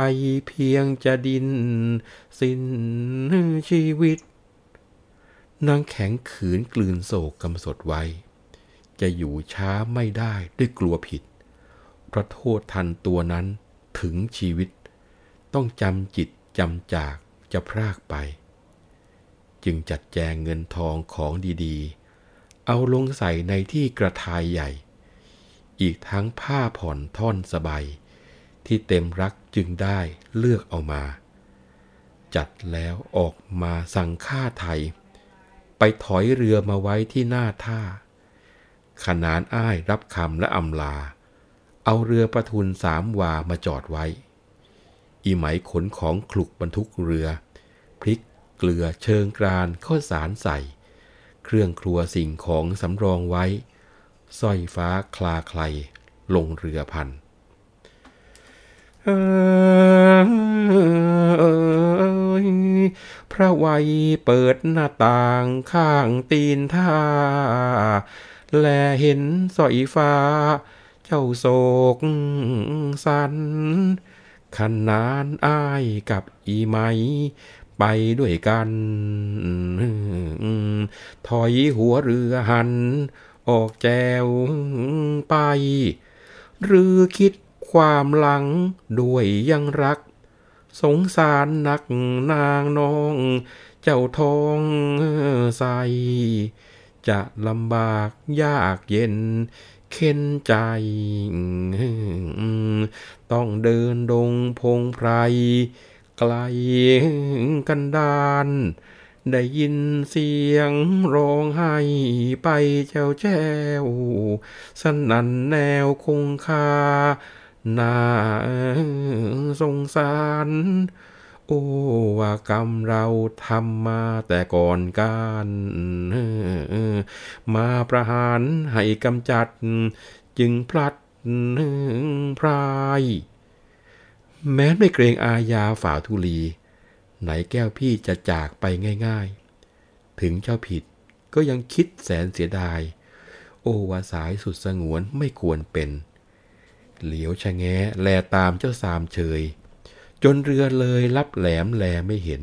เพียงจะดิน สิ้นชีวิตนางแข็งขืนกลืนโศกกำสดไว้ จะอยู่ช้าไม่ได้ด้วยกลัวผิดเพราะโทษทันตัวนั้นถึงชีวิต ต้องจำจิตจำจากจะพรากไป จึงจัดแจงเงินทองของดีๆ เอาลงใส่ในที่กระทายใหญ่ อีกทั้งผ้าผ่อนท่อนสบายที่เต็มรักจึงได้เลือกเอามา จัดแล้วออกมาสั่งค่าไทย ไปถอยเรือมาไว้ที่หน้าท่า ขนานอ้ายรับคำและอำลา เอาเรือประทุนสามวามาจอดไว้ อีไหมขนของคลุกบรรทุกเรือ พริกเกลือเชิงกรานข้าวสารใส่ เครื่องครัวสิ่งของสำรองไว้สร้อยฟ้าคลาใครลงเรือพันพระวัยเปิดหน้าต่างข้างตีนท่า แลเห็นสอยฟ้า เจ้าโศกสัน ขนานอ้ายกับอีไหม ไปด้วยกัน ถอยหัวเรือหัน ออกแจวไป หรือคิดความหลังด้วยยังรัก สงสารนักนางน้อง เจ้าทองใส จะลำบากยากเย็นเข็นใจ ต้องเดินดงพงไพร ไกลกันดานได้ยินเสียงร้องไห้ไปแจวแจวสนั่นแนวคงคานาสงสาร โอ้ว่ากรรมเราทำมาแต่ก่อนการมาประหารให้กำจัด จึงพลัด หนึ่งพราย แม้ไม่เกรงอาญาฝ่าทุลี ไหนแก้วพี่จะจากไปง่ายๆ ถึงเจ้าผิดก็ยังคิดแสนเสียดาย โอวาสายสุดสงวนไม่ควรเป็น เหลียวชะแงะแลตามเจ้าสามเฉย จนเรือเลยรับแหลมแลไม่เห็น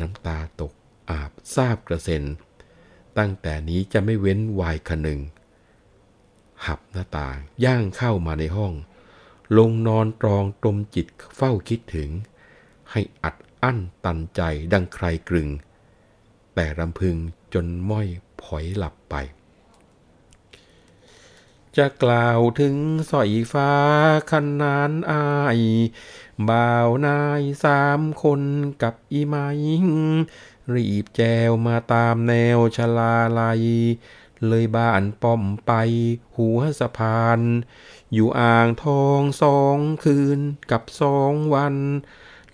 น้ำตาตกอาบซาบกระเซ็น ตั้งแต่นี้จะไม่เว้นวายคนึง หับหน้าต่างย่างเข้ามาในห้อง ลงนอนตรองตรมจิตเฝ้าคิดถึง ให้อัดอั้นตันใจดังใครกรึง แต่รำพึงจนม้อยผอยหลับไป จะกล่าวถึงสอยฟ้าคันานอายบ่าวนายสามคนกับอีไมรีบแจวมาตามแนวชลาลัย เลยบ้านป้อมไปหัวสะพาน อยู่อ่างทองสองคืนกับสองวัน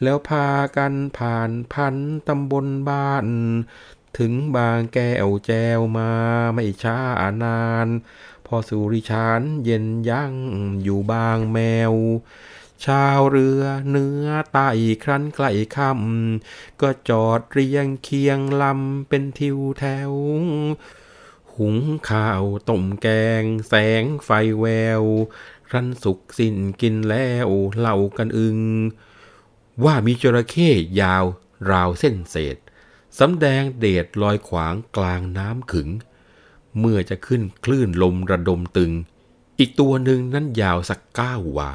แล้วพากันผ่านพันตำบลบ้าน ถึงบางแก้วแจวมาไม่ช้านาน พอสุริชานเย็นยั่งอยู่บางแมวชาวเรือเนื้อไต่ครั้นใกล้คำก็จอดเรียงเคียงลำเป็นทิวแถว หุงข้าวต้มแกง แสงไฟแววครั้นสุกสิ้นกินแล้วเล่ากันอึง ว่ามีจระเข้ยาวราวเส้นเศษสำแดงเดชลอยขวางกลางน้ำขึง เมื่อจะขึ้นคลื่นลมระดมตึง อีกตัวหนึ่งนั้นยาวสักเก้าวา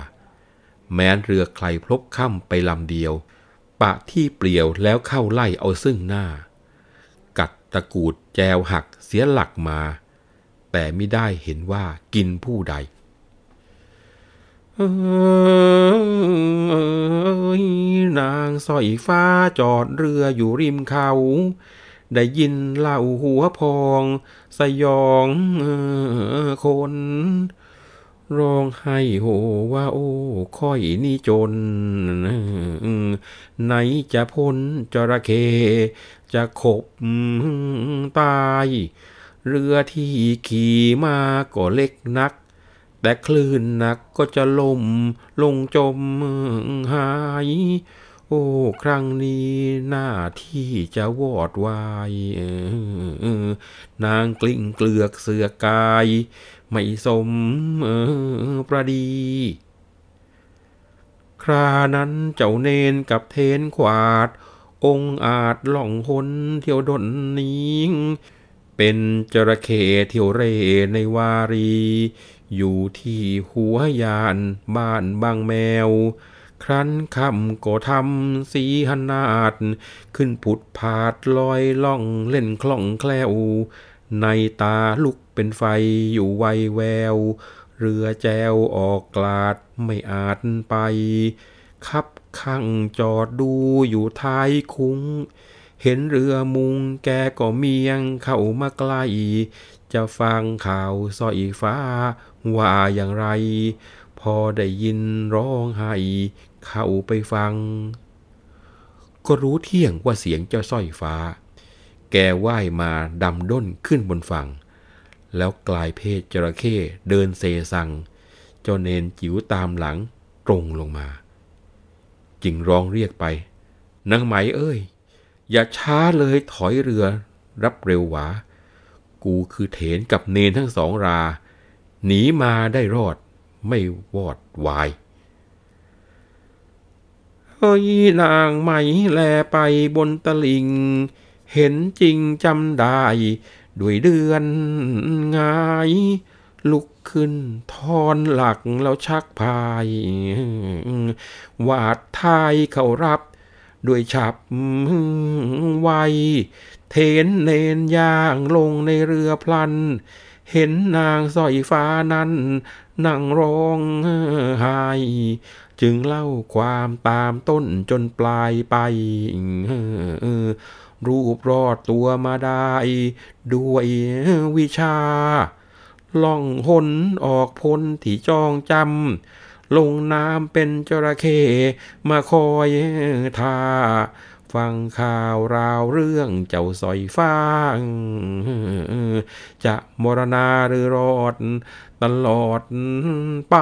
แม้นเรือใครพลบค่ำไปลำเดียว ปะที่เปลี่ยวแล้วเข้าไล่เอาซึ่งหน้า กัดตะกูด จวหักเสียหลักมา แต่ไม่ได้เห็นว่ากินผู้ใดนางสอยฟ้าจอดเรืออยู่ริมเขา ได้ยินเล่าหัวพอง สยองคนร้องให้โหว่าโอ้ค่อยนี่จน ไหนจะพ้นจระเข้ จะขบตาย เรือที่ขี่มาก็เล็กนัก แต่คลื่นหนักก็จะล่มลงจมหาย โอ้ ครั้งนี้หน้าที่จะวอดวายนางกลิ้งเกลือกเสือกาย ไม่สมประดีครานั้นเจ้าเนนกับเทนขวาด องอาจหล่องหนเที่ยวดนนิงเป็นจระเข้เที่ยวเรในวารี อยู่ที่หัวยานบ้านบางแมว ครั้นคำก็ทำสีหนาด ขึ้นผุดผาดลอยล่องเล่นคล่องแคล่ว ในตาลุกเป็นไฟอยู่ไวแวว เรือแจวออกกลาดไม่อาจไปขับ ข้างจอดดูอยู่ท้ายคุ้ง เห็นเรือมุงแกก็เมียงเข้ามาใกล้จะฟังข่าวสอยฟ้า ว่าอย่างไร พอได้ยินร้องไห้เข้าไปฟัง ก็รู้เที่ยงว่าเสียงเจ้าสร้อยฟ้า แกว่ายมาดำด้นขึ้นบนฝั่ง แล้วกลายเพศจระเข้เดินเซซัง เจ้าเนนจิ๋วตามหลังตรงลงมา จึงร้องเรียกไปนางไหมเอ้ย อย่าช้าเลยถอยเรือ รับเร็วหวา กูคือเถนกับเนนทั้งสองรา หนีมาได้รอดไม่วอดวายเฮ้ยนางไหมแลไปบนตลิง เห็นจริงจำได้ ด้วยเดือนงาย ลุก ขึ้นทอนหลักแล้วชักพายวาดทายเขารับด้วยฉับไวเทนเนนย่างลงในเรือพลัน เห็นนางสอยฟ้านั้นนั่งร้องไห้จึงเล่าความตามต้นจนปลายไป รูปรอดตัวมาได้ ด้วยวิชา ล่องหนออกพ้นที่จองจำลงน้ำเป็นจระเข้มาคอยท่าฟังข่าวราวเรื่องเจ้าสอยฟ้าจะมรณาหรือรอดตลอดไป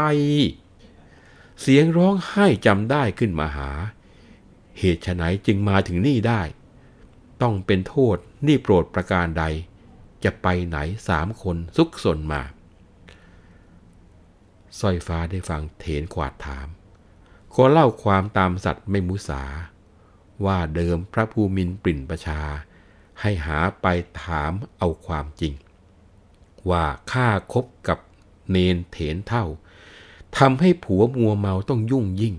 เสียงร้องไห้จำได้ขึ้นมาหา เหตุไฉนจึงมาถึงนี่ได้ ต้องเป็นโทษนี่โปรดประการใด จะไปไหนสามคนซุกซนมาสร้อยฟ้าได้ฟังเถนขวาดถาม ขอเล่าความตามสัตว์ไม่มุสา ว่าเดิมพระภูมินปริ่นประชา ให้หาไปถามเอาความจริง ว่าข้าคบกับเนนเถนเท่าทำให้ผัวมัวเมาต้องยุ่งยิ่ง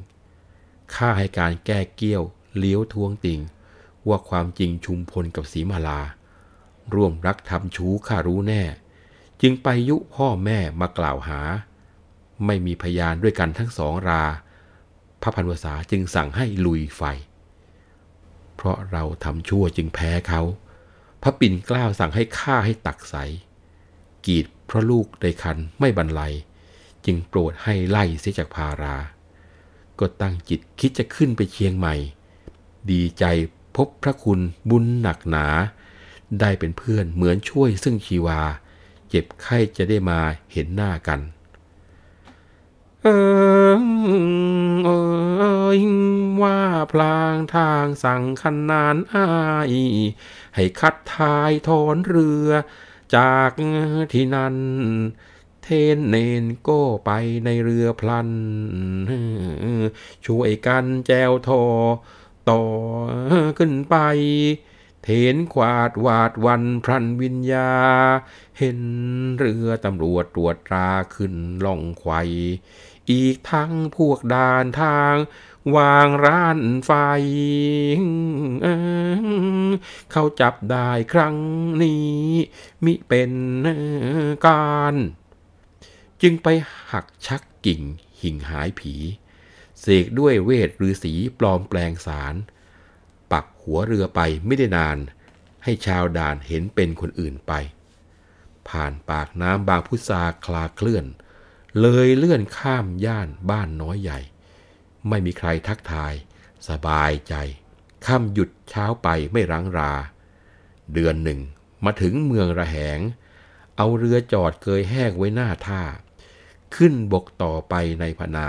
ข้าให้การแก้เกี้ยวเลี้ยวทวงติง ว่าความจริงชุมพลกับสีมาลา ร่วมรักทำชู้ข้ารู้แน่ จึงไปยุพ่อแม่มากล่าวหา ไม่มีพยานด้วยกันทั้งสองรา พระพันวษาจึงสั่งให้ลุยไฟ เพราะเราทำชั่วจึงแพ้เขา พระปิ่นกล้าวสั่งให้ฆ่าให้ตักใส กีดเพราะลูกในคันไม่บรรลัย จึงโปรดให้ไล่เสียจากพารา ก็ตั้งจิตคิดจะขึ้นไปเชียงใหม่ ดีใจพบพระคุณบุญหนักหนา ได้เป็นเพื่อนเหมือนช่วยซึ่งชีวา เจ็บไข้จะได้มาเห็นหน้ากันเออเออยว่าพลางทางสั่งคันนานอาย ให้คัดทายทอนเรือ จากที่นั้น เทนเนนก็ไปในเรือพลัน ช่วยกันแจวทอ ต่อขึ้นไป เทนขวาดวาดวันพรันวิญญา เห็นเรือตำรวจตรวจตราขึ้นล่องไขวอีกทั้งพวกด่านทางวางร้านไฟ เขาจับได้ครั้งนี้ มิเป็นการ จึงไปหักชักกิ่งหิ่งหายผี เสกด้วยเวทฤาษีปลอมแปลงสาร ปักหัวเรือไปไม่ได้นาน ให้ชาวด่านเห็นเป็นคนอื่นไป ผ่านปากน้ำบางพุทราคลาเคลื่อน เลยเลื่อนข้ามย่านบ้านน้อยใหญ่ ไม่มีใครทักทาย สบายใจข้ามหยุดเช้าไปไม่รังรา เดือนหนึ่งมาถึงเมืองระแหง เอาเรือจอดเกยแห้งไว้หน้าท่า ขึ้นบกต่อไปในพนา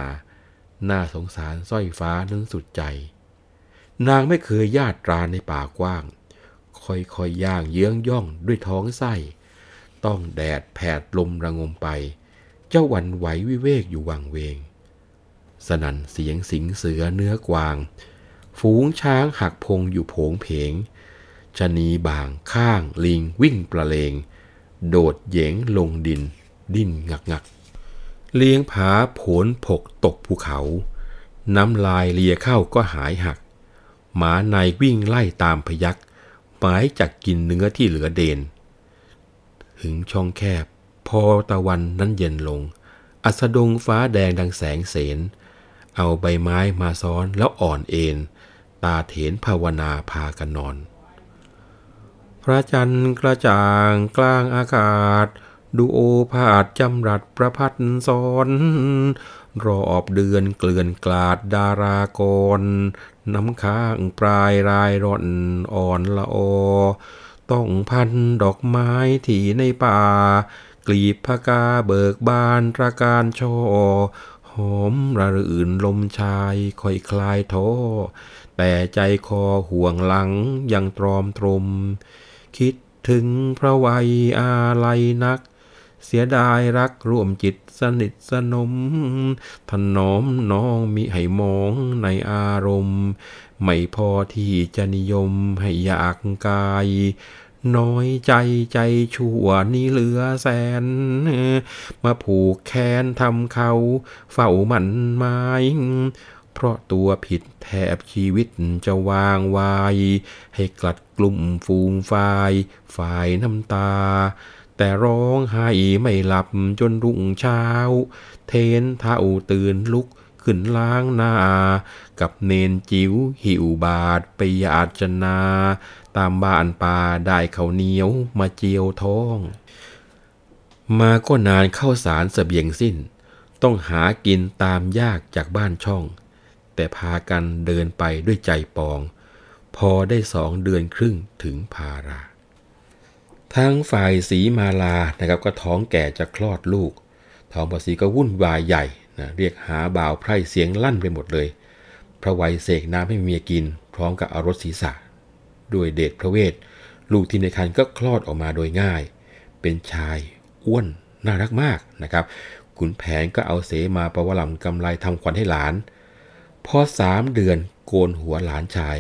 น่าสงสารสร้อยฟ้านั้นสุดใจ นางไม่เคยญาติราในป่ากว้าง ค่อยๆยย่างเยื้องย่องด้วยท้องไส้ ต้องแดดแผดลมระงมไป เจ้าวันไหววิเวกอยู่วังเวง สนั่นเสียงสิงเสือเนื้อกวาง ฝูงช้างหักพงอยู่โผงเพงชนีบางข้างลิงวิ่งประเลง โดดเหยงลงดิน ดิ้นงักงักเลี้ยงผาโผลผกตกภูเขา น้ำลายเลียเข้าก็หายหัก หมาในวิ่งไล่ตามพยักหมายจากกินเนื้อที่เหลือเดนหึงช่องแคบ พอตะวันนั้นเย็นลง อัสดงฟ้าแดงดังแสงเสน เอาใบไม้มาซ้อนแล้วอ่อนเอ็น ตาเถนภาวนาพากันนอน พระจันทร์กระจ่างกลางอากาศ ดูโอภาสจำรัดประพัดซ้อนรอบเดือนเกลื่อนกลาดดารากร น้ำค้างปลายรายร่อนอ่อนละออต้องพันดอกไม้ที่ในป่า กลีบพกาเบิกบานระการโชหอมระรื่นลมชายค่อยคลายโทแต่ใจคอห่วงหลังยังตรอมตรม คิดถึงพระวัยอาลัยนัก เสียดายรักร่วมจิต สนิทสนม ถนอมน้องมิให้มองในอารมณ์ ไม่พอที่จะนิยมให้อยากกายน้อยใจใจชั่วนี่เหลือแสน มาผูกแขนทำเขาเฝ้ามันไม้เพราะตัวผิดแทบชีวิตจะวางวาย ให้กลัดกลุ่มฟูงฝ่าย ฝ่ายน้ำตา แต่ร้องไห้ไม่หลับจนรุ่งเช้า เทนเท่าตื่นลุกขึ้นล้างหน้า กับเนนจิ๋วหิวบาดไปยาจนา ตามบ้านป่าได้เขาเหนียวมาเจียวท้อง มาก็นานเข้าสารเสบียงสิ้น ต้องหากินตามยากจากบ้านช่อง แต่พากันเดินไปด้วยใจปอง พอได้สองเดือนครึ่งถึงพารา ทั้งฝ่ายสีมาลานะครับก็ท้องแก่จะคลอดลูก ท้องภาษีก็วุ่นวายใหญ่นะเรียกหาบ่าวไพร่เสียงลั่นไปหมดเลย พระไวยเสกน้ำให้เมียกิน พร้อมกับอารถศีรษะ ด้วยเดชพระเวท ลูกที่ในครรภ์ก็คลอดออกมาโดยง่าย เป็นชายอ้วนน่ารักมากนะครับขุนแผนก็เอาเสมาประวลำกำไรทำขวัญให้หลาน พอสามเดือนโกนหัวหลานชาย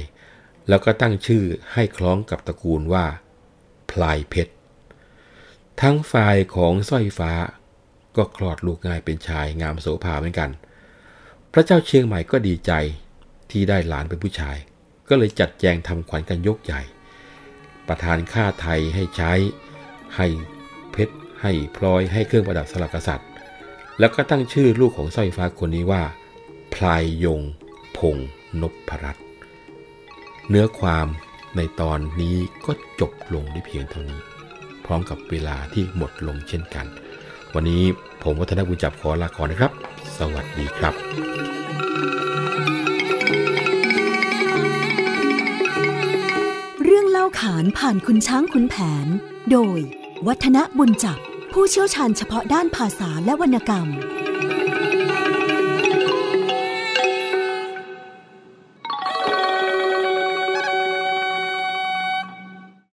แล้วก็ตั้งชื่อให้คล้องกับตระกูลว่า พลายเพชร ทั้งฝ่ายของสร้อยฟ้าก็คลอดลูกง่ายเป็นชายงามโสภาเหมือนกัน พระเจ้าเชียงใหม่ก็ดีใจที่ได้หลานเป็นผู้ชาย ก็เลยจัดแจงทำขวัญกันยกใหญ่ ประทานค่าไทยให้ใช้ ให้เพชร ให้พลอย ให้เครื่องประดับสลักษัตริย์ แล้วก็ตั้งชื่อลูกของสร้อยฟ้าคนนี้ว่า พลายยง พงนพรัตน์เนื้อความ ในตอนนี้ก็จบลงได้เพียงเท่านี้ พร้อมกับเวลาที่หมดลงเช่นกัน วันนี้ผมวัฒนบุญจับขอลาก่อนนะครับ สวัสดีครับาขานผ่านคุณช้างคุณแผน โดย วัฒนบุญจับ ผู้เชี่ยวชาญเฉพาะด้านภาษาและวรรณกรรม